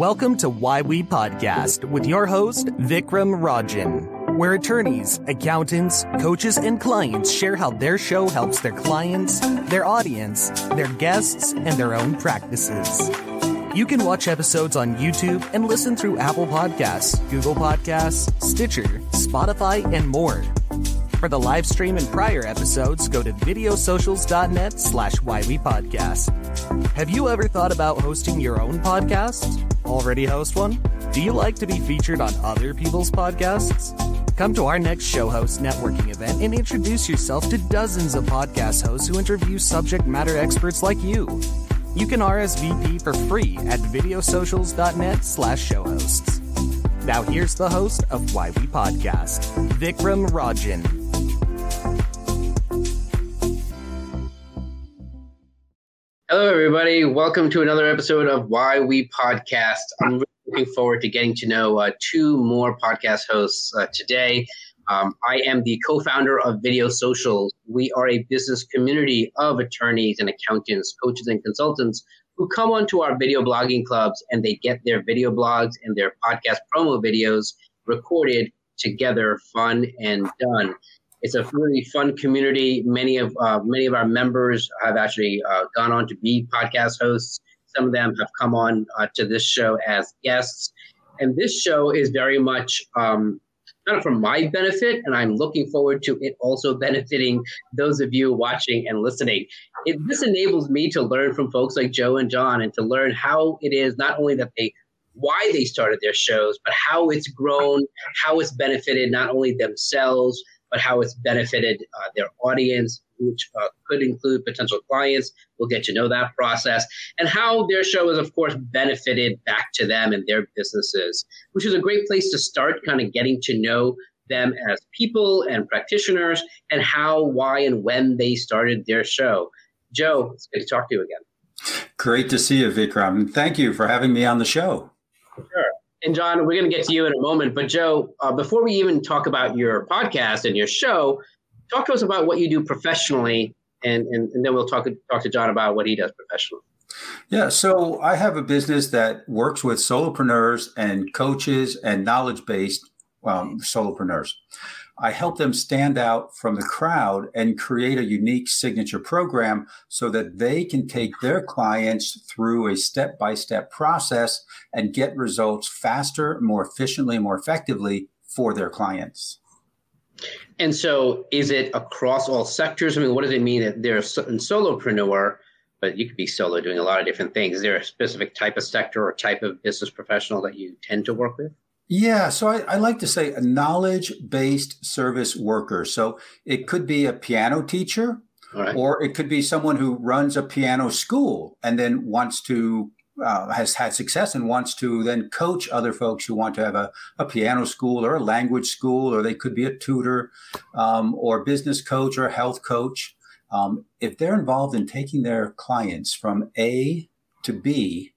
Welcome to Why We Podcast with your host, Vikram Rajan, where attorneys, accountants, coaches, and clients share how their show helps their clients, their audience, their guests, and their own practices. You can watch episodes on YouTube and listen through Apple Podcasts, Google Podcasts, Stitcher, Spotify, and more. For the live stream and prior episodes, go to videosocials.net slash whywepodcast. Have you ever thought about hosting your own podcast? Already host one? Do you like to be featured on other people's podcasts? Come to our next show host networking event and introduce yourself to dozens of podcast hosts who interview subject matter experts like you. You can RSVP for free at videosocials.net slash show hosts. Now here's the host of Why We Podcast, Vikram Rajan. Hello, everybody. Welcome to another episode of Why We Podcast. I'm really looking forward to getting to know uh, two more podcast hosts uh, today. Um, I am the co founder of Video Socials. We are a business community of attorneys and accountants, coaches, and consultants who come onto our video blogging clubs and they get their video blogs and their podcast promo videos recorded together, fun and done. It's a really fun community. Many of uh, many of our members have actually uh, gone on to be podcast hosts. Some of them have come on uh, to this show as guests, and this show is very much um, kind of for my benefit, and I'm looking forward to it also benefiting those of you watching and listening. It, this enables me to learn from folks like Joe and John, and to learn how it is not only that they why they started their shows, but how it's grown, how it's benefited not only themselves but how it's benefited uh, their audience, which uh, could include potential clients. We'll get to know that process and how their show has, of course, benefited back to them and their businesses, which is a great place to start kind of getting to know them as people and practitioners and how, why, and when they started their show. Joe, it's good to talk to you again. Great to see you, Vikram. Thank you for having me on the show. Sure. And John, we're going to get to you in a moment. But Joe, uh, before we even talk about your podcast and your show, talk to us about what you do professionally, and, and, and then we'll talk talk to John about what he does professionally. Yeah, so I have a business that works with solopreneurs and coaches and knowledge based um, solopreneurs. I help them stand out from the crowd and create a unique signature program so that they can take their clients through a step by step process and get results faster, more efficiently, more effectively for their clients. And so, is it across all sectors? I mean, what does it mean that they're a solopreneur, but you could be solo doing a lot of different things? Is there a specific type of sector or type of business professional that you tend to work with? Yeah, so I, I, like to say a knowledge based service worker. So it could be a piano teacher, right. or it could be someone who runs a piano school and then wants to, uh, has had success and wants to then coach other folks who want to have a, a piano school or a language school, or they could be a tutor um, or business coach or a health coach. Um, if they're involved in taking their clients from A to B,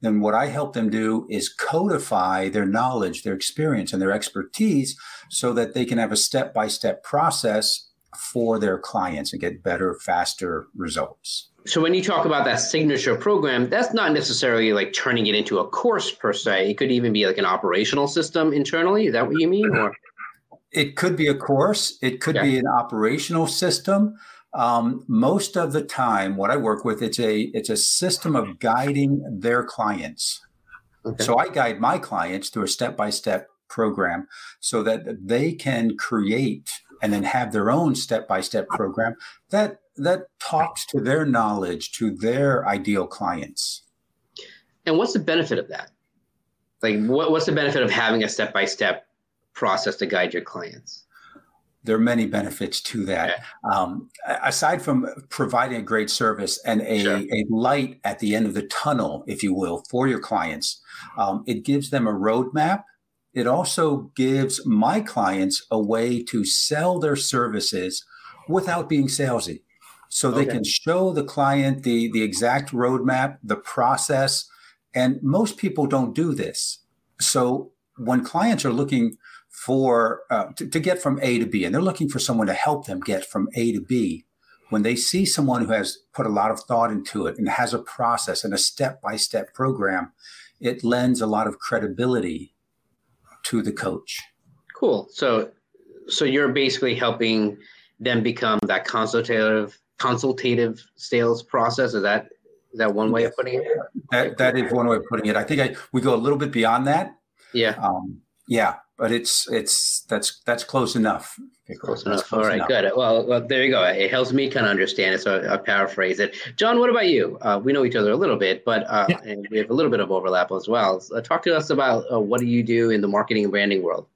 then what I help them do is codify their knowledge, their experience, and their expertise so that they can have a step by step process for their clients and get better, faster results. So, when you talk about that signature program, that's not necessarily like turning it into a course per se. It could even be like an operational system internally. Is that what you mean? Or it could be a course, it could yeah. be an operational system. Um, most of the time, what I work with, it's a it's a system of guiding their clients. Okay. So I guide my clients through a step by step program so that they can create and then have their own step by step program that that talks to their knowledge to their ideal clients. And what's the benefit of that? Like, what, what's the benefit of having a step by step process to guide your clients? There are many benefits to that. Um, aside from providing a great service and a, sure. a, light at the end of the tunnel, if you will, for your clients, um, it gives them a roadmap. It also gives my clients a way to sell their services without being salesy. So they okay. can show the client the, the exact roadmap, the process. And most people don't do this. So when clients are looking for uh, to, to get from A to B, and they're looking for someone to help them get from A to B. When they see someone who has put a lot of thought into it and has a process and a step by step program, it lends a lot of credibility to the coach. Cool. So, so you're basically helping them become that consultative consultative sales process. Is that is that one way of putting it? That, that is one way of putting it. I think I, we go a little bit beyond that. Yeah. Um, yeah, but it's it's that's that's close enough. Close enough. Close All right, enough. good. Well, well, there you go. It helps me kind of understand it, so I paraphrase it. John, what about you? Uh, we know each other a little bit, but uh, yeah. and we have a little bit of overlap as well. So, uh, talk to us about uh, what do you do in the marketing and branding world?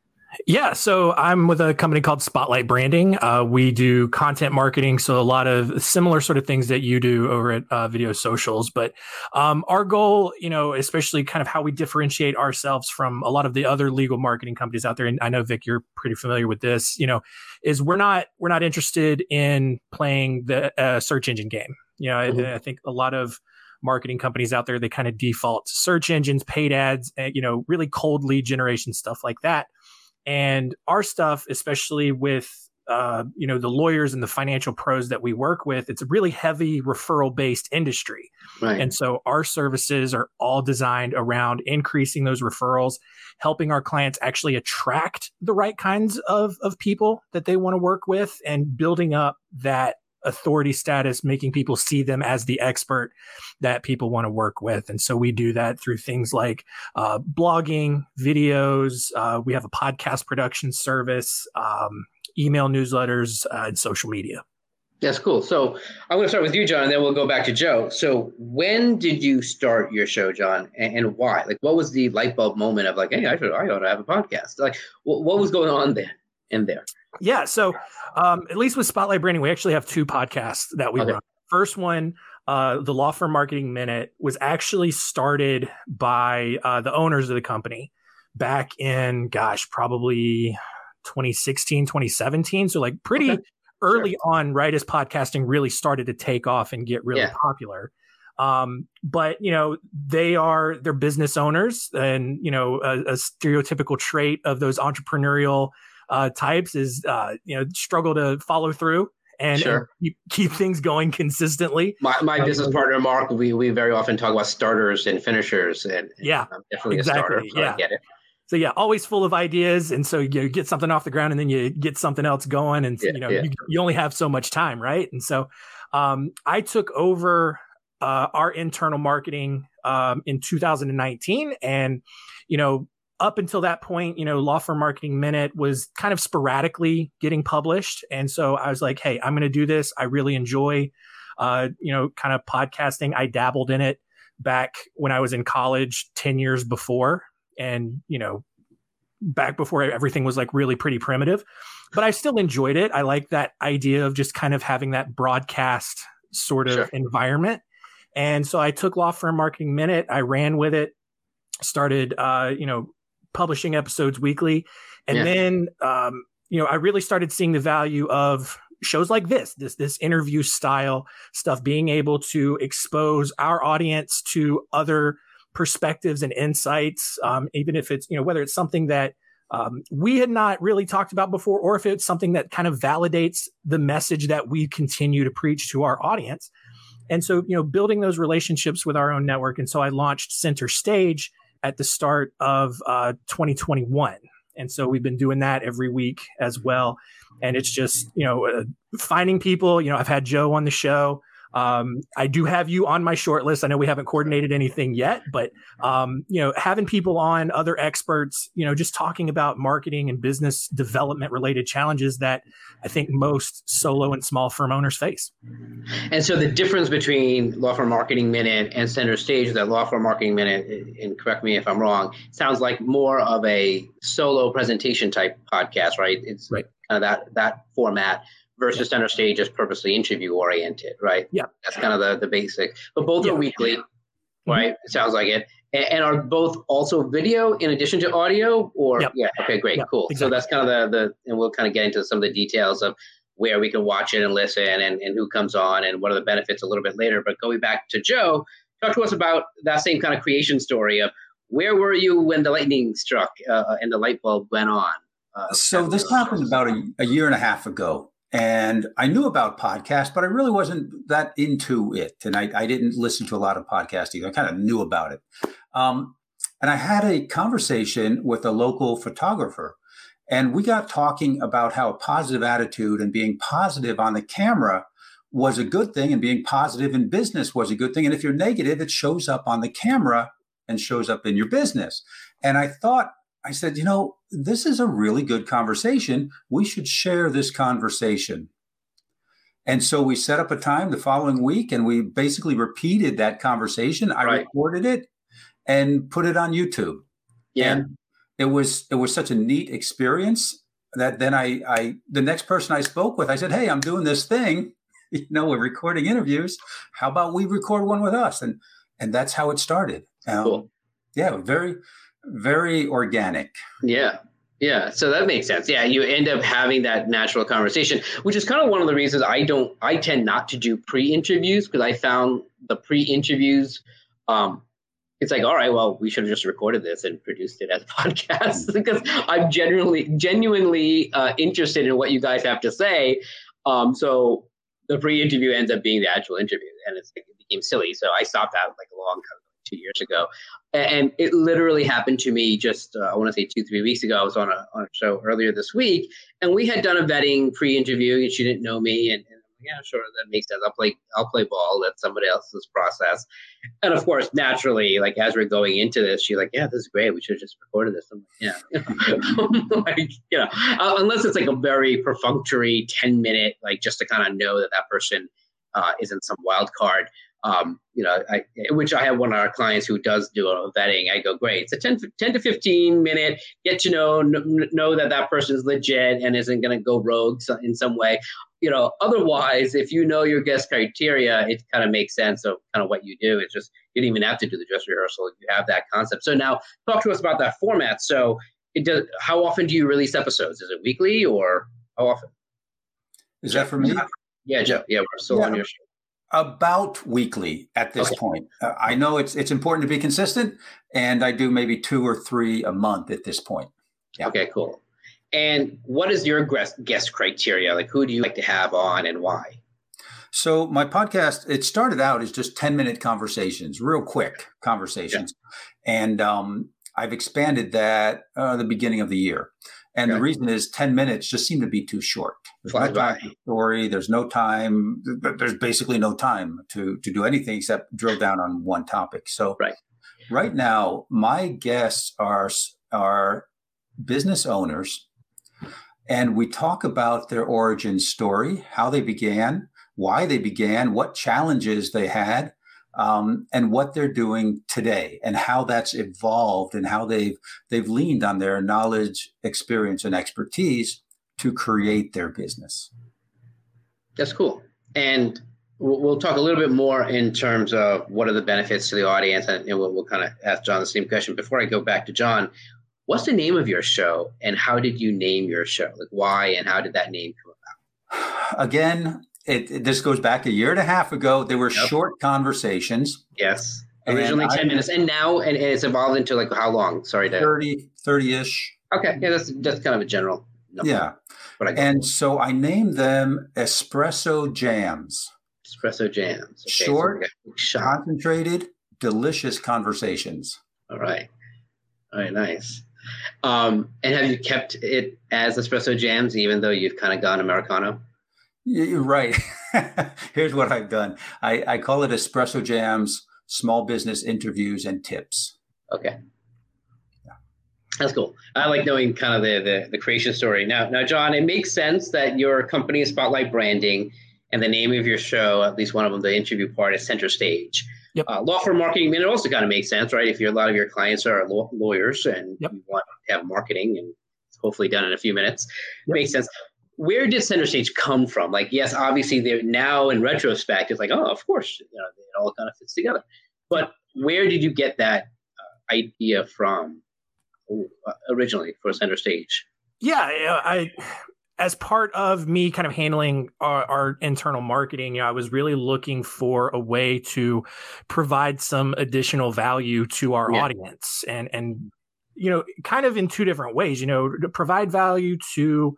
Yeah, so I'm with a company called Spotlight Branding. Uh, we do content marketing, so a lot of similar sort of things that you do over at uh, Video Socials. But um, our goal, you know, especially kind of how we differentiate ourselves from a lot of the other legal marketing companies out there, and I know Vik, you're pretty familiar with this. You know, is we're not we're not interested in playing the uh, search engine game. You know, mm-hmm. I, I think a lot of marketing companies out there they kind of default to search engines, paid ads, and, you know, really cold lead generation stuff like that and our stuff, especially with uh, you know the lawyers and the financial pros that we work with, it's a really heavy referral based industry, right. and so our services are all designed around increasing those referrals, helping our clients actually attract the right kinds of of people that they want to work with, and building up that authority status, making people see them as the expert that people want to work with. And so we do that through things like uh, blogging, videos. Uh, we have a podcast production service, um, email newsletters, uh, and social media. That's cool. So I'm going to start with you, John, and then we'll go back to Joe. So when did you start your show, John, and, and why? Like, what was the light bulb moment of like, hey, I, should, I ought to have a podcast? Like, what, what was going on there? In there. Yeah. So, um, at least with Spotlight Branding, we actually have two podcasts that we okay. run. First one, uh, the Law Firm Marketing Minute, was actually started by uh, the owners of the company back in, gosh, probably 2016, 2017. So, like, pretty okay. early sure. on, right as podcasting really started to take off and get really yeah. popular. Um, but you know, they are they're business owners, and you know, a, a stereotypical trait of those entrepreneurial uh, types is uh, you know struggle to follow through and, sure. and keep, keep, things going consistently. My, my um, business partner Mark, we we very often talk about starters and finishers, and, and yeah, I'm definitely exactly, a starter. So yeah. I get it. So yeah, always full of ideas, and so you get something off the ground, and then you get something else going, and yeah, you know yeah. you, you, only have so much time, right? And so um, I took over uh, our internal marketing um, in 2019, and you know up until that point, you know, Law Firm Marketing Minute was kind of sporadically getting published. And so I was like, hey, I'm going to do this. I really enjoy, uh, you know, kind of podcasting. I dabbled in it back when I was in college 10 years before. And, you know, back before everything was like really pretty primitive, but I still enjoyed it. I like that idea of just kind of having that broadcast sort of sure. environment. And so I took Law Firm Marketing Minute, I ran with it, started, uh, you know, publishing episodes weekly. And yeah. then, um, you know, I really started seeing the value of shows like this, this, this interview style stuff, being able to expose our audience to other perspectives and insights, um, even if it's, you know, whether it's something that um, we had not really talked about before, or if it's something that kind of validates the message that we continue to preach to our audience. And so, you know, building those relationships with our own network. And so I launched Center Stage at the start of uh, 2021. And so we've been doing that every week as well. And it's just, you know, uh, finding people. You know, I've had Joe on the show. Um, I do have you on my short list. I know we haven't coordinated anything yet, but um, you know, having people on, other experts, you know, just talking about marketing and business development related challenges that I think most solo and small firm owners face. And so the difference between Law Firm Marketing Minute and Center Stage is that Law Firm Marketing Minute, and correct me if I'm wrong, sounds like more of a solo presentation type podcast, right? It's right. kind of that that format versus yeah. center stage is purposely interview oriented, right? Yeah. That's kind of the, the basic. But both yeah. are weekly, right? Mm-hmm. sounds like it. And, and, are both also video in addition to audio? Or yep. yeah, okay, great, yep. cool. Exactly. So that's kind of the the and we'll kind of get into some of the details of where we can watch it and listen and, and who comes on and what are the benefits a little bit later. But going back to Joe, talk to us about that same kind of creation story of where were you when the lightning struck uh, and the light bulb went on? Uh, so this happened about a, a, year and a half ago. And I knew about podcasts, but I really wasn't that into it. And I, I didn't listen to a lot of podcasting. I kind of knew about it. Um, And I had a conversation with a local photographer. And we got talking about how a positive attitude and being positive on the camera was a good thing, and being positive in business was a good thing. And if you're negative, it shows up on the camera and shows up in your business. And I thought, I said, you know, this is a really good conversation. We should share this conversation. And so we set up a time the following week and we basically repeated that conversation. I right. recorded it and put it on YouTube. Yeah. And it was it was such a neat experience that then I I the next person I spoke with, I said, Hey, I'm doing this thing. You know, we're recording interviews. How about we record one with us? And and that's how it started. Um, cool. Yeah, very, very organic. Yeah. Yeah, so that makes sense. Yeah, you end up having that natural conversation, which is kind of one of the reasons I don't. I tend not to do pre-interviews because I found the pre-interviews. Um, it's like, all right, well, we should have just recorded this and produced it as a podcast because I'm genuinely, genuinely uh, interested in what you guys have to say. Um, so the pre-interview ends up being the actual interview, and it's, it became silly. So I stopped that like a long time two years ago, and it literally happened to me just uh, I want to say two three weeks ago. I was on a on a show earlier this week, and we had done a vetting pre-interview, and she didn't know me, and, and yeah, sure, that makes sense. I'll play I'll play ball. That's somebody else's process, and of course, naturally, like as we're going into this, she's like, "Yeah, this is great. We should have just recorded this." I'm like, "Yeah," like you know, uh, unless it's like a very perfunctory ten minute, like just to kind of know that that person uh, isn't some wild card um, you know, I, which I have one of our clients who does do a vetting. I go, great. It's a 10, 10 to 15 minute get to know, know that that person is legit and isn't going to go rogue in some way. You know, otherwise, if you know your guest criteria, it kind of makes sense of kind of what you do. It's just, you don't even have to do the dress rehearsal. You have that concept. So now talk to us about that format. So it does, how often do you release episodes? Is it weekly or how often? Is that for me? Yeah, Joe. Yeah, we're still yeah. on your show about weekly at this okay. point. Uh, I know it's it's important to be consistent, and I do maybe two or three a month at this point. Yeah. Okay, cool. And what is your guest criteria? Like, who do you like to have on, and why? So my podcast it started out as just ten minute conversations, real quick conversations, yeah. and um, I've expanded that uh, the beginning of the year. And okay. the reason is 10 minutes just seem to be too short. There's Fly no time story. There's no time. There's basically no time to, to do anything except drill down on one topic. So right, right now, my guests are, are business owners and we talk about their origin story, how they began, why they began, what challenges they had, um, and what they're doing today and how that's evolved and how they've they've leaned on their knowledge, experience, and expertise to create their business. That's cool. And we'll, talk a little bit more in terms of what are the benefits to the audience, and, we'll, we'll kind of ask John the same question. Before I go back to John, what's the name of your show, and how did you name your show? Like why and how did that name come about? Again, it, it, this goes back a year and a half ago. They were yep. short conversations. Yes. Originally 10 I, minutes. And now and it's evolved into like how long? Sorry to 30, 30 ish. Okay. Yeah, that's that's kind of a general number. Yeah. And so I named them espresso jams. Espresso jams. Okay, Short, so concentrated, delicious conversations. All right. All right, nice. Um, and have you kept it as espresso jams, even though you've kind of gone Americano? You're right. Here's what I've done. I, I call it espresso jams, small business interviews, and tips. Okay. Yeah. That's cool. I like knowing kind of the, the, the creation story. Now, now, John, it makes sense that your company is Spotlight Branding, and the name of your show, at least one of them, the interview part, is Center Stage. Yep. Uh, law firm marketing, I mean, it also kind of makes sense, right? If you're a lot of your clients are law- lawyers and yep. you want to have marketing and hopefully done in a few minutes, yep. makes sense where did center stage come from? Like, yes, obviously, they're now in retrospect, it's like, oh, of course, you know, it all kind of fits together. But where did you get that uh, idea from uh, originally for center stage? Yeah, I as part of me kind of handling our, our, internal marketing, you know, I was really looking for a way to provide some additional value to our yeah. audience and and you know, kind of in two different ways, you know, to provide value to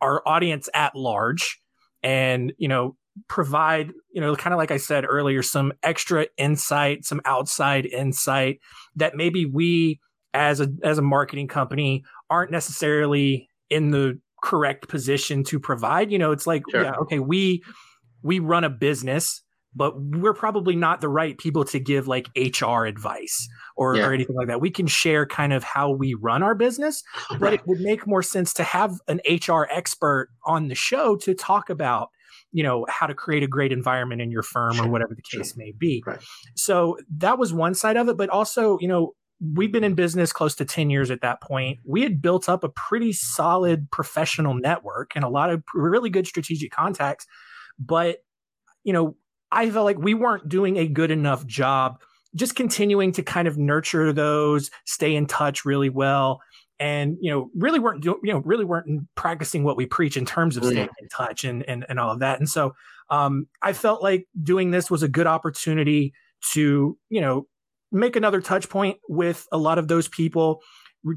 our audience at large and you know provide, you know, kind of like I said earlier, some extra insight, some outside insight that maybe we as a as a marketing company aren't necessarily in the correct position to provide. You know, it's like, sure. yeah, okay, we we run a business, but we're probably not the right people to give like HR advice or, yeah. or anything like that. We can share kind of how we run our business, but it would make more sense to have an HR expert on the show to talk about you know how to create a great environment in your firm sure. or whatever the case sure. may be right. so that was one side of it but also you know we've been in business close to 10 years at that point. We had built up a pretty solid professional network and a lot of really good strategic contacts. But, you know, I felt like we weren't doing a good enough job just continuing to kind of nurture those, stay in touch really well. And, you know, really weren't doing, you know, really weren't practicing what we preach in terms of staying in touch and, and, and all of that. And so um, I felt like doing this was a good opportunity to, you know, make another touch point with a lot of those people,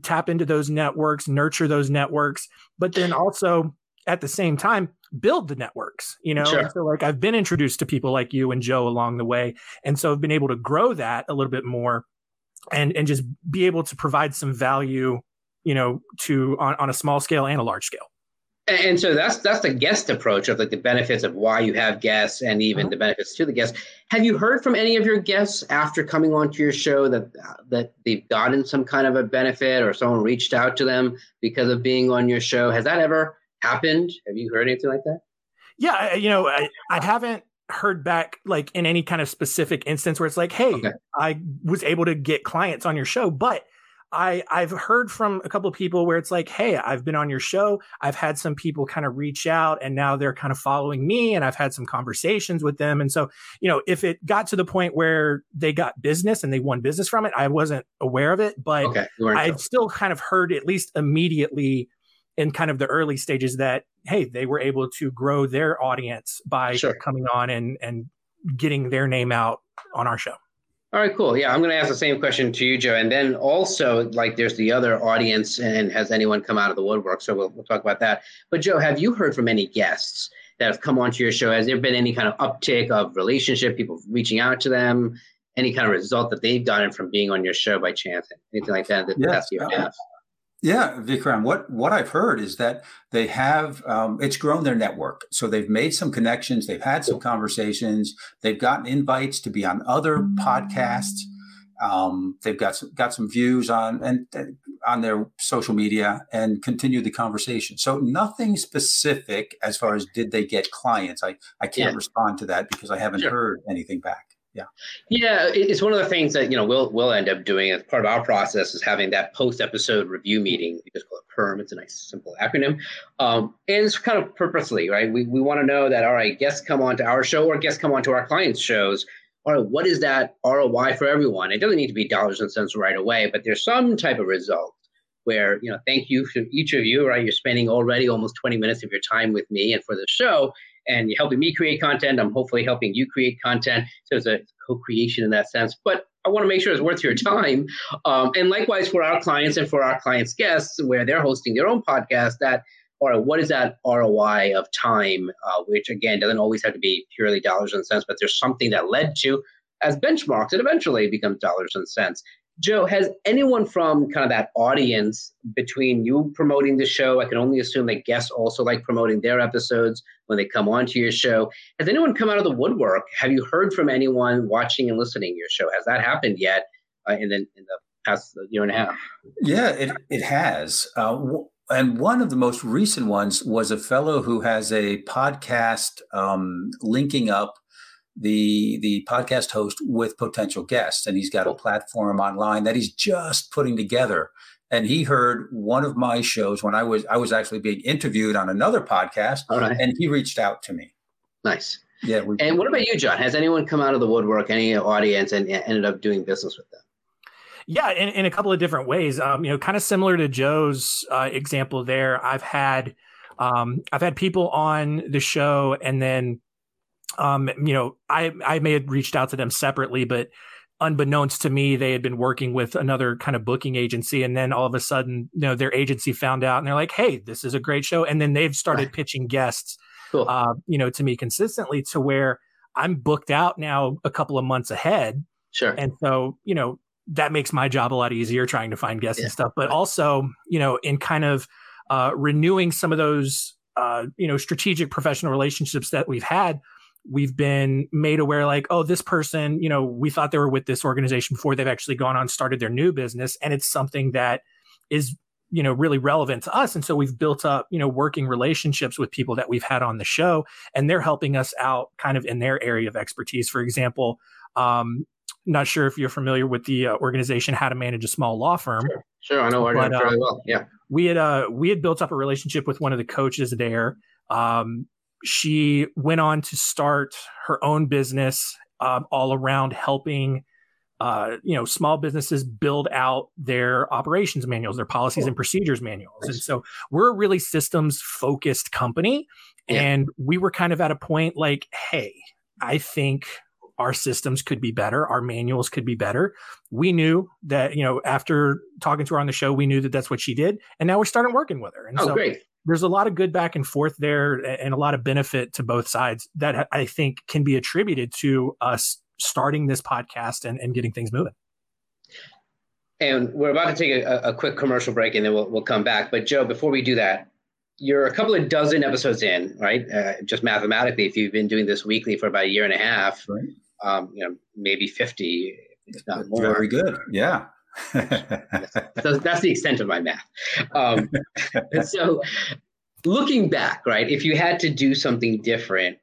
tap into those networks, nurture those networks, but then also at the same time build the networks you know sure. so like i've been introduced to people like you and joe along the way and so i've been able to grow that a little bit more and and just be able to provide some value you know to on, on a small scale and a large scale and so that's that's the guest approach of like the benefits of why you have guests and even mm-hmm. the benefits to the guests. Have you heard from any of your guests after coming onto your show that that they've gotten some kind of a benefit or someone reached out to them because of being on your show? Has that ever happened? Have you heard anything like that? Yeah, you know, I, I haven't heard back like in any kind of specific instance where it's like, hey, okay. I was able to get clients on your show, but I I've heard from a couple of people where it's like, hey, I've been on your show. I've had some people kind of reach out and now they're kind of following me and I've had some conversations with them. And so, you know, if it got to the point where they got business and they won business from it, I wasn't aware of it, but okay, I've still kind of heard at least immediately in kind of the early stages that hey, they were able to grow their audience by sure. coming on and and getting their name out on our show. All right, cool. Yeah, I'm going to ask the same question to you, Joe. And then also, like, there's the other audience, and has anyone come out of the woodwork? So we'll, we'll talk about that. But, Joe, have you heard from any guests that have come onto your show? Has there been any kind of uptick of relationship, people reaching out to them, any kind of result that they've gotten from being on your show by chance, anything like that? that yes. That's uh, yeah, Vikram. What what I've heard is that they have um, it's grown their network. So they've made some connections. They've had some conversations. They've gotten invites to be on other podcasts. Um, they've got some, got some views on and uh, on their social media and continue the conversation. So nothing specific as far as did they get clients. I I can't yeah. respond to that because I haven't sure. heard anything back yeah. Yeah it's one of the things that you know we'll we'll end up doing as part of our process is having that post episode review meeting. We just call it perm. It's a nice simple acronym. Um, and it's kind of purposely right? We, we want to know that all right guests come on to our show or guests come on to our clients shows. All right what is that roi for everyone? It doesn't need to be dollars and cents right away but there's some type of result where you know thank you to each of you right? You're spending already almost 20 minutes of your time with me and for the show and you're helping me create content. I'm hopefully helping you create content. So it's a co-creation in that sense. But I want to make sure it's worth your time. Um, and likewise for our clients and for our clients' guests, where they're hosting their own podcast, that or what is that ROI of time, uh, which again doesn't always have to be purely dollars and cents, but there's something that led to as benchmarks, it eventually becomes dollars and cents. Joe, has anyone from kind of that audience between you promoting the show? I can only assume that guests also like promoting their episodes when they come onto your show. Has anyone come out of the woodwork? Have you heard from anyone watching and listening your show? Has that happened yet uh, in, the, in the past year and a half? Yeah, it, it has. Uh, and one of the most recent ones was a fellow who has a podcast um, linking up the the podcast host with potential guests and he's got a platform online that he's just putting together. And he heard one of my shows when I was I was actually being interviewed on another podcast and he reached out to me. Nice. Yeah we, and what about you John? Has anyone come out of the woodwork any audience and ended up doing business with them? Yeah, in, in a couple of different ways. Um, you know, kind of similar to Joe's uh, example there. I've had um, I've had people on the show, and then um, you know, I I may have reached out to them separately, but unbeknownst to me, they had been working with another kind of booking agency, and then all of a sudden, you know, their agency found out, and they're like, "Hey, this is a great show," and then they've started pitching guests cool. uh, you know, to me consistently to where I'm booked out now a couple of months ahead. Sure. And so, you know, that makes my job a lot easier trying to find guests yeah. and stuff. But also, you know, in kind of uh, renewing some of those, uh, you know, strategic professional relationships that we've had, we've been made aware like, oh, this person, you know, we thought they were with this organization before they've actually gone on started their new business, and it's something that is you know really relevant to us and so we've built up you know working relationships with people that we've had on the show and they're helping us out kind of in their area of expertise for example um, not sure if you're familiar with the uh, organization How to Manage a Small Law Firm. Sure, sure. I know but, uh, well. Yeah, we had uh, we had built up a relationship with one of the coaches there. Um, she went on to start her own business um, all around helping. Uh, you know, small businesses build out their operations manuals, their policies cool. and procedures manuals. Nice. And so we're a really systems focused company. Yeah. And we were kind of at a point like, hey, I think our systems could be better, our manuals could be better. We knew that, you know, after talking to her on the show, we knew that that's what she did, and now we're starting working with her. And oh, so great. There's a lot of good back and forth there, and a lot of benefit to both sides that I think can be attributed to us starting this podcast and, and getting things moving. And we're about to take a, a quick commercial break, and then we'll, we'll come back. But Joe, before we do that, you're a couple of dozen episodes in, right? Uh, just mathematically, if you've been doing this weekly for about a year and a half, right um, you know, maybe 50, if not more. Very good. Yeah. So that's the extent of my math. Um, so looking back, right, if you had to do something different,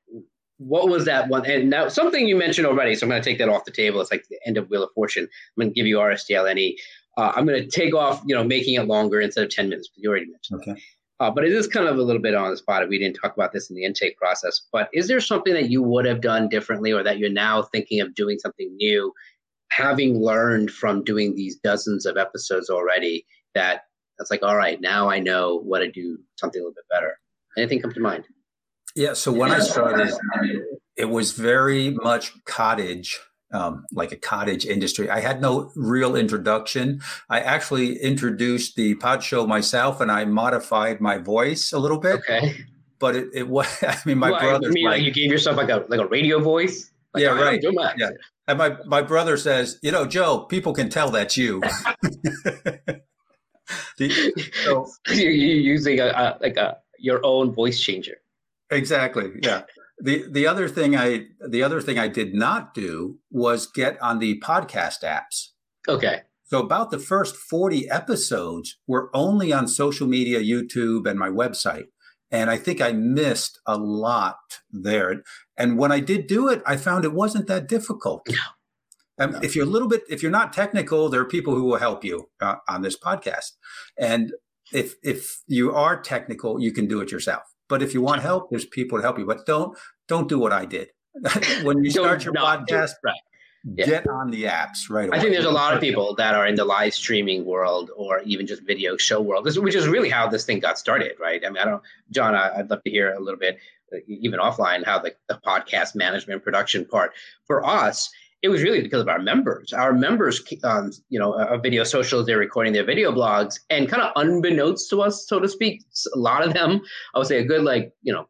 what was that one? And now something you mentioned already, so I'm going to take that off the table. It's like the end of Wheel of Fortune. I'm going to give you RSTLNE. Uh, I'm going to take off, you know, making it longer instead of 10 minutes. You already mentioned. Okay. That. Uh, but it is kind of a little bit on the spot. We didn't talk about this in the intake process. But is there something that you would have done differently, or that you're now thinking of doing something new, having learned from doing these dozens of episodes already? That that's like, all right, now I know what to do something a little bit better. Anything come to mind? Yeah. So when I started, it was very much cottage um, like a cottage industry. I had no real introduction. I actually introduced the pod show myself and I modified my voice a little bit. Okay. But it, it was, I mean, my well, brother. I mean, like, you gave yourself like a, like a radio voice? Like, yeah, right. Yeah. And my, my brother says, you know, Joe, people can tell that's you. so, you're using a, a, like a your own voice changer. Exactly. Yeah the the other thing I the other thing I did not do was get on the podcast apps. Okay. So about the first 40 episodes were only on social media, YouTube, and my website. And I think I missed a lot there. And when I did do it, I found it wasn't that difficult. No. Um, no. If you're a little bit, if you're not technical, there are people who will help you uh, on this podcast. And if if you are technical, you can do it yourself. But if you want help, there's people to help you. But don't don't do what I did. when you start your podcast, right. Yeah. get on the apps right away. I think there's a lot of people that are in the live streaming world or even just video show world, which is really how this thing got started, right? I mean, I don't, John, I'd love to hear a little bit, even offline, how the, the podcast management production part for us it was really because of our members. Our members, um, you know, a video socials, they're recording their video blogs, and kind of unbeknownst to us, so to speak, a lot of them, I would say a good like, you know,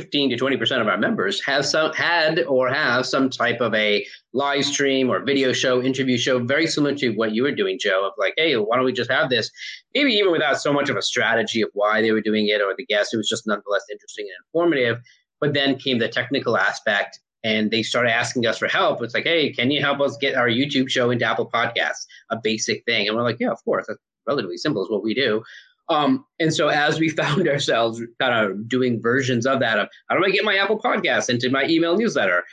15 to 20 percent of our members have some had or have some type of a live stream or video show, interview show, very similar to what you were doing, Joe. Of like, hey, why don't we just have this? Maybe even without so much of a strategy of why they were doing it or the guest. It was just nonetheless interesting and informative. But then came the technical aspect and they started asking us for help. It's like, hey, can you help us get our YouTube show into Apple Podcasts? A basic thing. And we're like, yeah, of course. That's relatively simple, is what we do. Um, and so as we found ourselves kind of doing versions of that, of how do I get my Apple podcast into my email newsletter?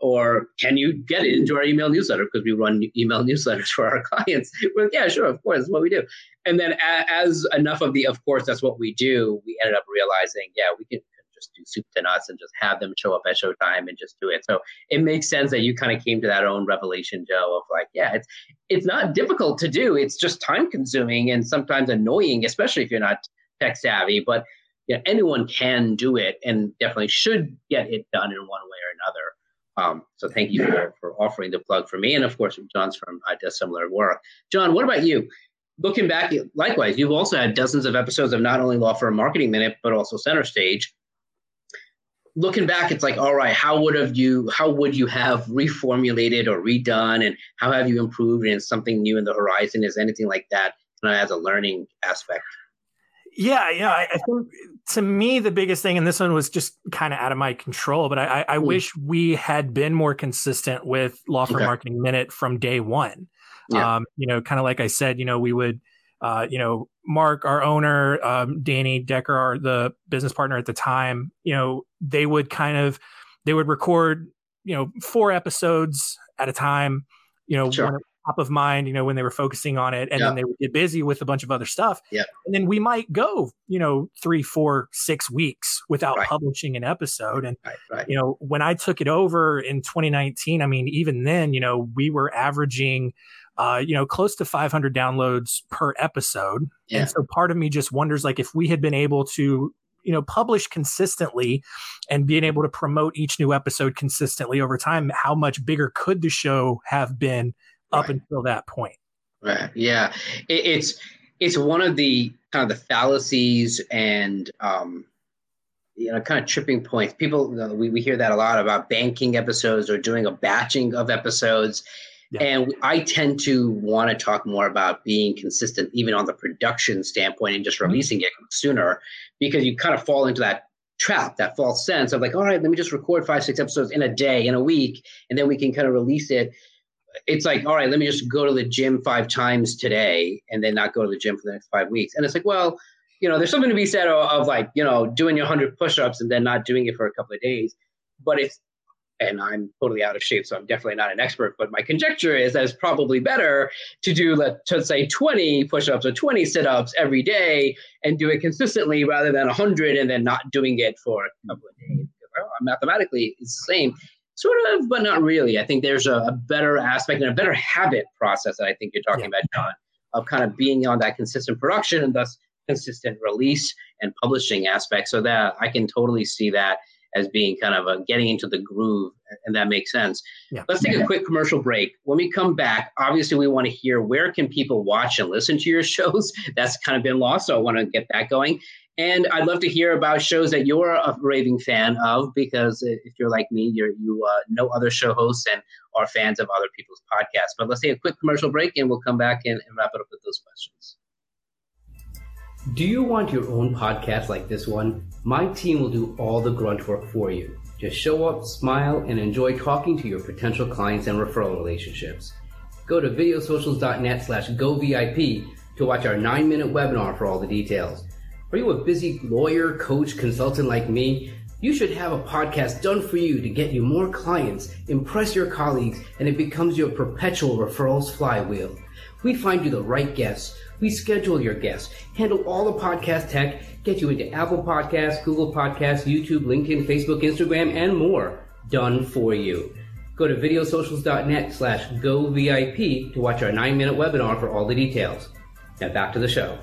Or can you get it into our email newsletter? Because we run email newsletters for our clients. We're yeah, sure, of course, that's what we do. And then as enough of the, of course, that's what we do, we ended up realizing, yeah, we can just do soup to nuts and just have them show up at showtime and just do it. So it makes sense that you kind of came to that own revelation, Joe, of like, yeah, it's it's not difficult to do. It's just time consuming and sometimes annoying, especially if you're not tech savvy. But yeah, anyone can do it and definitely should get it done in one way or another. Um, so thank you for, for offering the plug for me. And of course, John's from uh, does similar work. John, what about you? Looking back, likewise, you've also had dozens of episodes of not only Law Firm Marketing Minute, but also Center Stage looking back, it's like, all right, how would have you how would you have reformulated or redone, and how have you improved? And something new in the horizon is anything like that kind of as a learning aspect. Yeah, yeah. I, I, think to me the biggest thing, and this one was just kind of out of my control, but I, I, mm. wish we had been more consistent with Law Firm okay. Marketing Minute from day one. Yeah. Um, you know, kind of like I said, you know, we would, uh, you know, Mark, our owner, um, Danny Decker, our the business partner at the time, you know, they would kind of they would record, you know, four episodes at a time. You know, sure. one, top of mind, you know, when they were focusing on it, and then they would get busy with a bunch of other stuff. Yeah. And then we might go, you know, three, four, six weeks without right. publishing an episode. And right, right. you know, when I took it over in 2019, I mean, even then, you know, we were averaging uh, you know, close to 500 downloads per episode. Yeah. And so part of me just wonders like if we had been able to you know publish consistently and being able to promote each new episode consistently over time how much bigger could the show have been up right. until that point. Right. Yeah. It, it's it's one of the kind of the fallacies and um, you know kind of tripping points. People you know, we we hear that a lot about banking episodes or doing a batching of episodes. Yeah. And I tend to want to talk more about being consistent, even on the production standpoint, and just mm-hmm. releasing it sooner, because you kind of fall into that trap, that false sense of like, all right, let me just record five, six episodes in a day, in a week, and then we can kind of release it it's like, all right, let me just go to the gym five times today and then not go to the gym for the next five weeks. And it's like, well, you know, there's something to be said of, of like, you know, doing your 100 push ups and then not doing it for a couple of days. But it's, and I'm totally out of shape, so I'm definitely not an expert. But my conjecture is that it's probably better to do, let's say, 20 push ups or 20 sit ups every day and do it consistently rather than 100 and then not doing it for a hmm. couple of days. Well, mathematically, it's the same sort of, but not really. I think there's a, a, better aspect and a better habit process that I think you're talking yeah. about, John, of kind of being on that consistent production and thus consistent release and publishing aspect. So that I can totally see that as being kind of a getting into the groove, and that makes sense. Yeah. Let's take a quick commercial break. When we come back, obviously we want to hear where can people watch and listen to your shows. That's kind of been lost, so I want to get that going. And I'd love to hear about shows that you're a raving fan of, because if you're like me, you're, you uh, know other show hosts and are fans of other people's podcasts. But let's take a quick commercial break, and we'll come back and, and wrap it up with those questions. Do you want your own podcast like this one? My team will do all the grunt work for you. Just show up, smile, and enjoy talking to your potential clients and referral relationships. Go to videosocials.net slash govip to watch our nine minute webinar for all the details. Are you a busy lawyer, coach, consultant like me? You should have a podcast done for you to get you more clients, impress your colleagues, and it becomes your perpetual referrals flywheel. We find you the right guests. We schedule your guests, handle all the podcast tech, get you into Apple Podcasts, Google Podcasts, YouTube, LinkedIn, Facebook, Instagram, and more. Done for you. Go to videosocials.net slash govip to watch our nine minute webinar for all the details. Now back to the show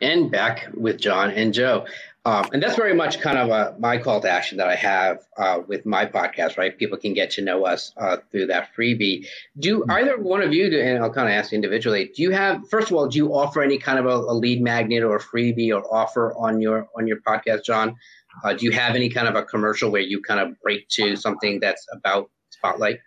and back with John and Joe. Um, and that's very much kind of a, my call to action that I have uh, with my podcast, right? People can get to know us uh, through that freebie. Do mm-hmm. either one of you, and I'll kind of ask individually, do you have, first of all, do you offer any kind of a, a lead magnet or a freebie or offer on your on your podcast, John? Uh, do you have any kind of a commercial where you kind of break to something that's about Spotlight?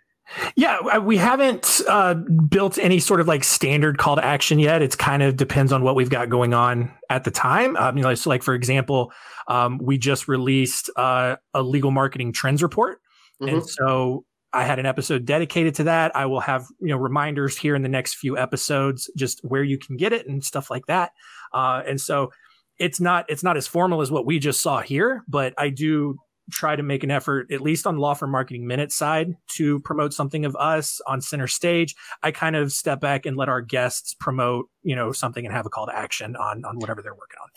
Yeah, uh, we haven't uh, built any sort of like standard call to action yet. It's kind of depends on what we've got going on at the time. Um, you know, so like for example, um, we just released uh, a legal marketing trends report, mm-hmm. and so I had an episode dedicated to that. I will have you know reminders here in the next few episodes, just where you can get it and stuff like that. Uh, and so it's not it's not as formal as what we just saw here, but I do try to make an effort, at least on the law firm marketing minute side, to promote something of us on center stage. I kind of step back and let our guests promote, you know, something and have a call to action on on whatever they're working on.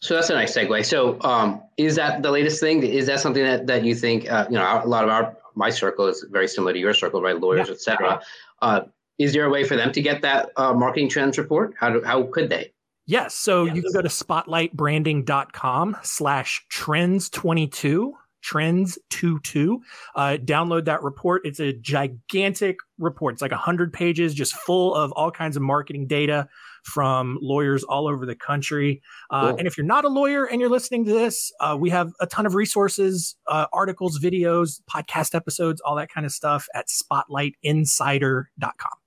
So that's a nice segue. So um, is that the latest thing? Is that something that, that you think, uh, you know, a lot of our, my circle is very similar to your circle, right? Lawyers, yeah. et cetera. Uh, is there a way for them to get that uh, marketing trends report? How, do, how could they? Yes. So yes. you can go to spotlightbranding.com slash trends 22 trends 22 uh, download that report it's a gigantic report it's like 100 pages just full of all kinds of marketing data from lawyers all over the country uh, cool. and if you're not a lawyer and you're listening to this uh, we have a ton of resources uh, articles videos podcast episodes all that kind of stuff at spotlightinsider.com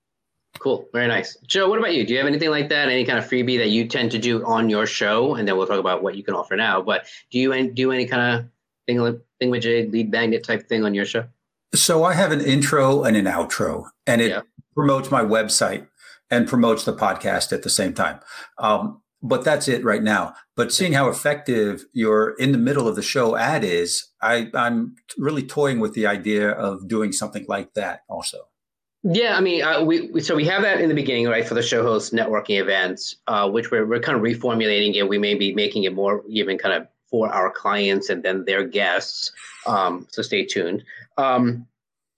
Cool. Very nice. Joe, what about you? Do you have anything like that? Any kind of freebie that you tend to do on your show? And then we'll talk about what you can offer now. But do you do any kind of thing, thing with a lead magnet type thing on your show? So I have an intro and an outro, and it yeah. promotes my website and promotes the podcast at the same time. Um, but that's it right now. But seeing how effective your in the middle of the show ad is, I, I'm really toying with the idea of doing something like that also. Yeah, I mean, uh, we, we, so we have that in the beginning, right, for the show host networking events, uh, which we're we're kind of reformulating it. We may be making it more even kind of for our clients and then their guests. Um, so stay tuned. Um,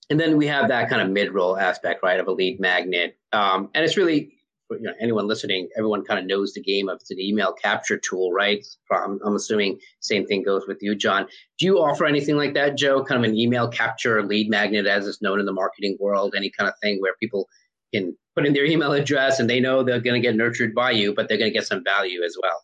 and then we have that kind of mid roll aspect, right, of a lead magnet, um, and it's really you know, anyone listening, everyone kind of knows the game of it's an email capture tool, right? I'm, I'm, assuming same thing goes with you, John. Do you offer anything like that, Joe? Kind of an email capture lead magnet, as is known in the marketing world, any kind of thing where people can put in their email address and they know they're going to get nurtured by you, but they're going to get some value as well.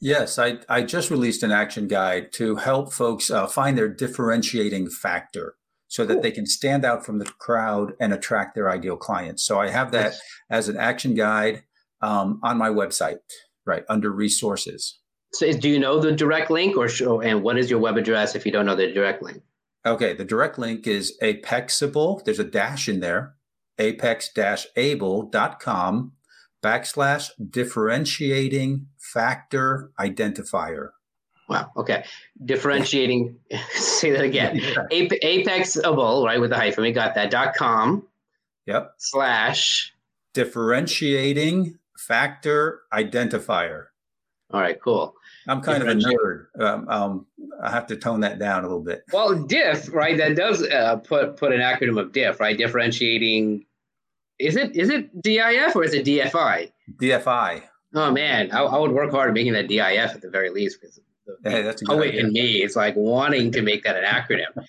Yes, I, I just released an action guide to help folks uh, find their differentiating factor so that they can stand out from the crowd and attract their ideal clients. So I have that as an action guide um, on my website, right under resources. So do you know the direct link or show, and what is your web address if you don't know the direct link? Okay, the direct link is apexable. There's a dash in there, apex-able.com backslash differentiating factor identifier. Wow. Okay. Differentiating. say that again. Apexable, right, with the hyphen. We got that. Dot com. Yep. Slash. Differentiating factor identifier. All right. Cool. I'm kind of a nerd. Um, um, I have to tone that down a little bit. Well, diff, right? That does uh, put put an acronym of diff, right? Differentiating. Is it is it DIF or is it DFI? DFI. Oh man, I, I would work hard at making that DIF at the very least because the hey, that's poet in me is like wanting to make that an acronym.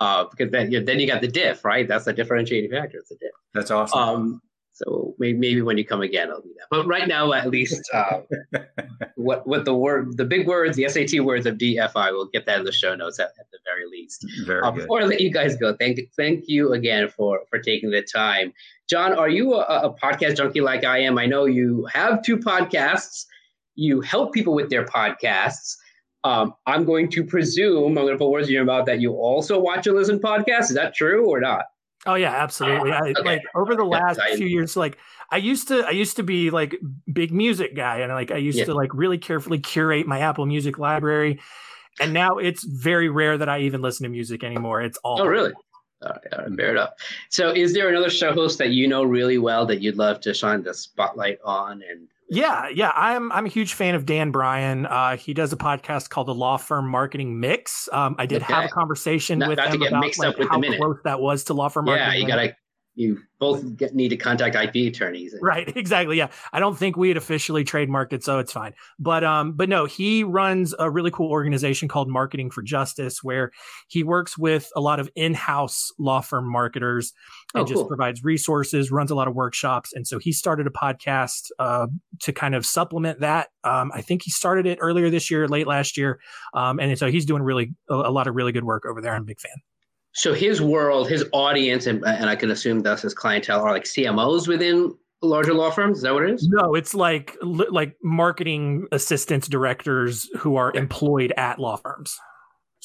Uh, because then you then you got the diff, right? That's the differentiating factor. It's the diff. That's awesome. Um, so maybe, maybe when you come again, I'll do that. But right now, at least, uh, what what the word, the big words, the SAT words of DFI, we'll get that in the show notes at, at the very least. Very uh, before I let you guys go, thank thank you again for for taking the time. John, are you a, a podcast junkie like I am? I know you have two podcasts. You help people with their podcasts. Um, I'm going to presume, I'm going to put words in your mouth, that you also watch and listen podcasts. Is that true or not? Oh yeah, absolutely. Ah, I, okay. Like over the last yeah, few years, like I used to, I used to be like big music guy, and like I used yeah. to like really carefully curate my Apple Music library. And now it's very rare that I even listen to music anymore. It's all. Oh really? All right, all right, bear it up. So, is there another show host that you know really well that you'd love to shine the spotlight on and yeah, yeah, I'm I'm a huge fan of Dan Bryan. Uh, he does a podcast called the Law Firm Marketing Mix. Um, I did okay. have a conversation not, with not him about like, how close that was to Law Firm Marketing. Yeah, you gotta you both get, need to contact IP attorneys. Right, exactly. Yeah, I don't think we had officially trademarked it, so it's fine. But um, but no, he runs a really cool organization called Marketing for Justice, where he works with a lot of in-house law firm marketers and oh, just cool. provides resources, runs a lot of workshops, and so he started a podcast uh, to kind of supplement that. Um, I think he started it earlier this year, late last year, um, and so he's doing really a, a lot of really good work over there. I'm a big fan. So his world, his audience, and, and I can assume thus his clientele are like CMOs within larger law firms. Is that what it is? No, it's like like marketing assistants, directors who are employed at law firms.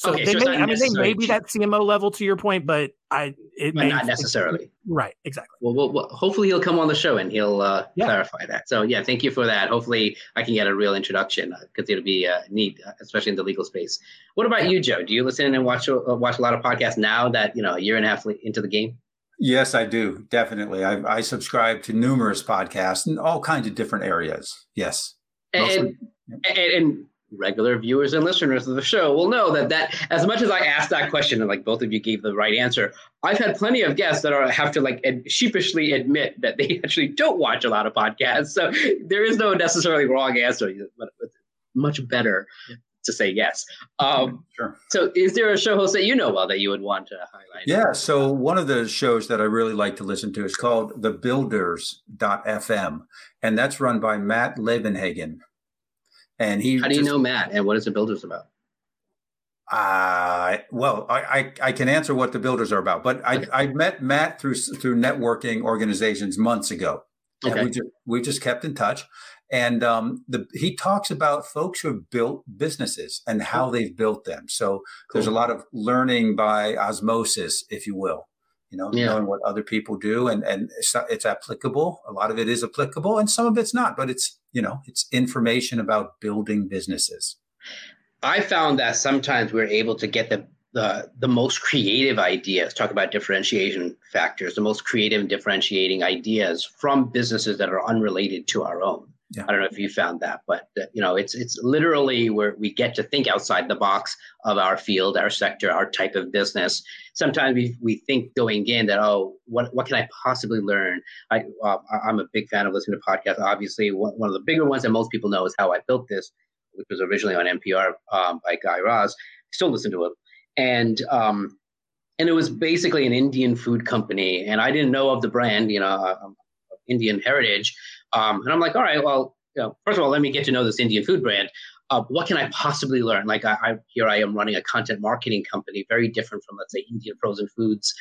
So okay, they so may, I mean, they may be that CMO level to your point, but I it but may not necessarily. Right, exactly. Well, well, well, hopefully he'll come on the show and he'll uh, yeah. clarify that. So yeah, thank you for that. Hopefully I can get a real introduction because uh, it'll be uh, neat, uh, especially in the legal space. What about you, Joe? Do you listen and watch uh, watch a lot of podcasts now that you know a year and a half into the game? Yes, I do. Definitely. I, I subscribe to numerous podcasts in all kinds of different areas. Yes. And, and, and, regular viewers and listeners of the show will know that that as much as I asked that question and like both of you gave the right answer, I've had plenty of guests that are have to like ad- sheepishly admit that they actually don't watch a lot of podcasts. So there is no necessarily wrong answer, but it's much better to say yes. Um, sure. So, is there a show host that you know well that you would want to highlight? Yeah. So, one of the shows that I really like to listen to is called The Builders.fm, and that's run by Matt Levenhagen. And he. How do you know Matt, and what is The Builders about? Uh, well, I, I, I can answer what the builders are about, but I, I met Matt through through networking organizations months ago. Okay. And we just we just kept in touch, and um, the, he talks about folks who have built businesses and how they've built them. So cool. there's a lot of learning by osmosis, if you will. You know, yeah. knowing what other people do, and and it's, it's applicable. A lot of it is applicable, and some of it's not. But it's you know, it's information about building businesses. I found that sometimes we're able to get the the the most creative ideas talk about differentiation factors the most creative and differentiating ideas from businesses that are unrelated to our own yeah. i don't know if you found that but uh, you know it's it's literally where we get to think outside the box of our field our sector our type of business. Sometimes we, we think going in that oh what, what can i possibly learn? I, uh, i'm a big fan of listening to podcasts. Obviously one, one of the bigger ones that most people know is how i built this which was originally on npr um, by guy raz. Still listen to it. And um, and it was basically an Indian food company, and I didn't know of the brand, you know, uh, um, Indian heritage, um, and I'm like, all right, well, you know, first of all, let me get to know this Indian food brand. Uh, what can I possibly learn? Like, I, I, here I am running a content marketing company, very different from, let's say, Indian frozen foods.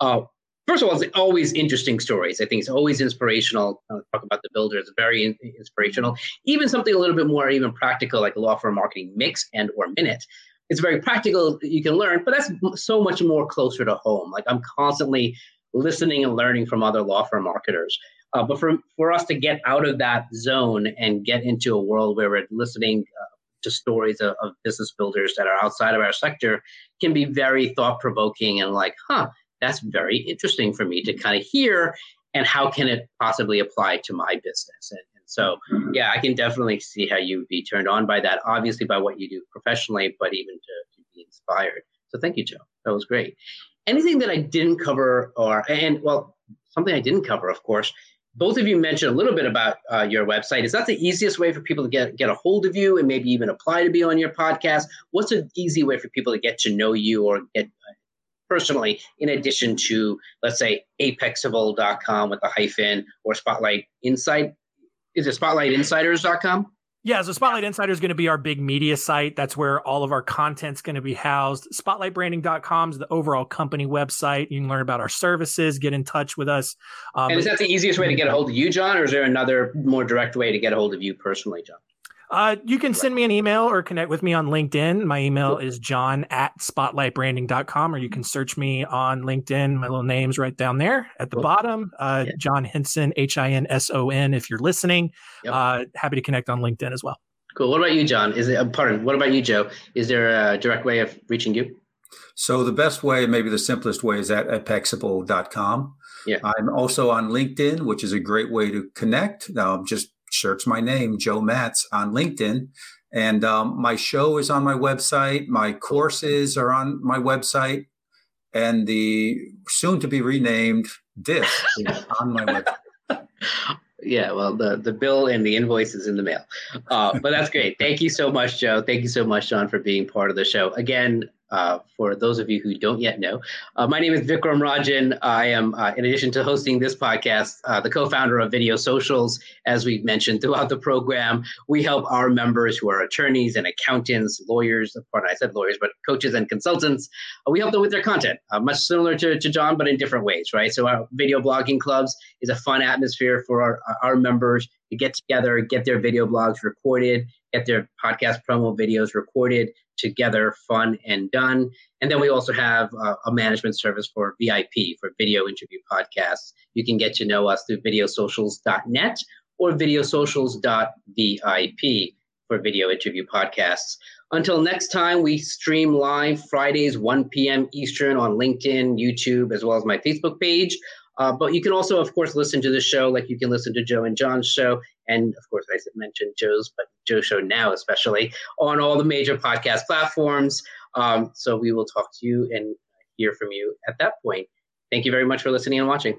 Uh, first of all, it's always interesting stories. I think it's always inspirational. Uh, talk about the builder; it's very in- inspirational. Even something a little bit more even practical, like law firm marketing mix and or minute it's very practical you can learn but that's so much more closer to home like i'm constantly listening and learning from other law firm marketers uh, but for, for us to get out of that zone and get into a world where we're listening uh, to stories of, of, business builders that are outside of our sector can be very thought provoking and like huh that's very interesting for me to kind of hear and how can it possibly apply to my business and, so yeah, I can definitely see how you would be turned on by that. Obviously, by what you do professionally, but even to, to be inspired. So thank you, Joe. That was great. Anything that I didn't cover, or and well, something I didn't cover, of course. Both of you mentioned a little bit about uh, your website. Is that the easiest way for people to get get a hold of you and maybe even apply to be on your podcast? What's an easy way for people to get to know you or get uh, personally, in addition to, let's say, apexable.com with a hyphen or Spotlight Insight? is it spotlightinsiders.com? Yeah, so Spotlight Insider is going to be our big media site. That's where all of our content's going to be housed. Spotlightbranding.com is the overall company website. You can learn about our services, get in touch with us. Um, and is that the easiest way to get a hold of you, John, or is there another more direct way to get a hold of you personally, John? Uh, you can send me an email or connect with me on LinkedIn. My email is john at spotlightbranding.com, or you can search me on LinkedIn. My little name's right down there at the bottom. Uh, yeah. John Hinson, H I N S O N, if you're listening. Yep. Uh, happy to connect on LinkedIn as well. Cool. What about you, John? Is it, uh, pardon, what about you, Joe? Is there a direct way of reaching you? So the best way, maybe the simplest way, is at apexable.com. Yeah. I'm also on LinkedIn, which is a great way to connect. Um, just search my name, Joe Matz, on LinkedIn. And um, my show is on my website. My courses are on my website. And the soon to be renamed DISC is on my website. Yeah, well, the, the bill and the invoice is in the mail. Uh, but that's great. Thank you so much, Joe. Thank you so much, John, for being part of the show. Again, uh, for those of you who don't yet know, uh, my name is Vikram Rajan. I am, uh, in addition to hosting this podcast, uh, the co-founder of Video Socials. As we've mentioned throughout the program, we help our members who are attorneys and accountants, lawyers. Pardon, I said lawyers, but coaches and consultants. Uh, we help them with their content, much similar to, to John, but in different ways, right? So our video blogging clubs is a fun atmosphere for our, our members to get together, get their video blogs recorded, get their podcast promo videos recorded together, fun and done. And then we also have uh, a management service for VIP, for video interview podcasts. You can get to know us through videosocials.net or videosocials.vip for video interview podcasts. Until next time, we stream live Fridays, 1 p.m. Eastern on LinkedIn, YouTube, as well as my Facebook page. Uh, but you can also, of course, listen to the show like you can listen to Joe and John's show. And of course, I mentioned Joe's, but Joe's show now, especially on all the major podcast platforms. Um, so we will talk to you and hear from you at that point. Thank you very much for listening and watching.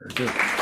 Very good.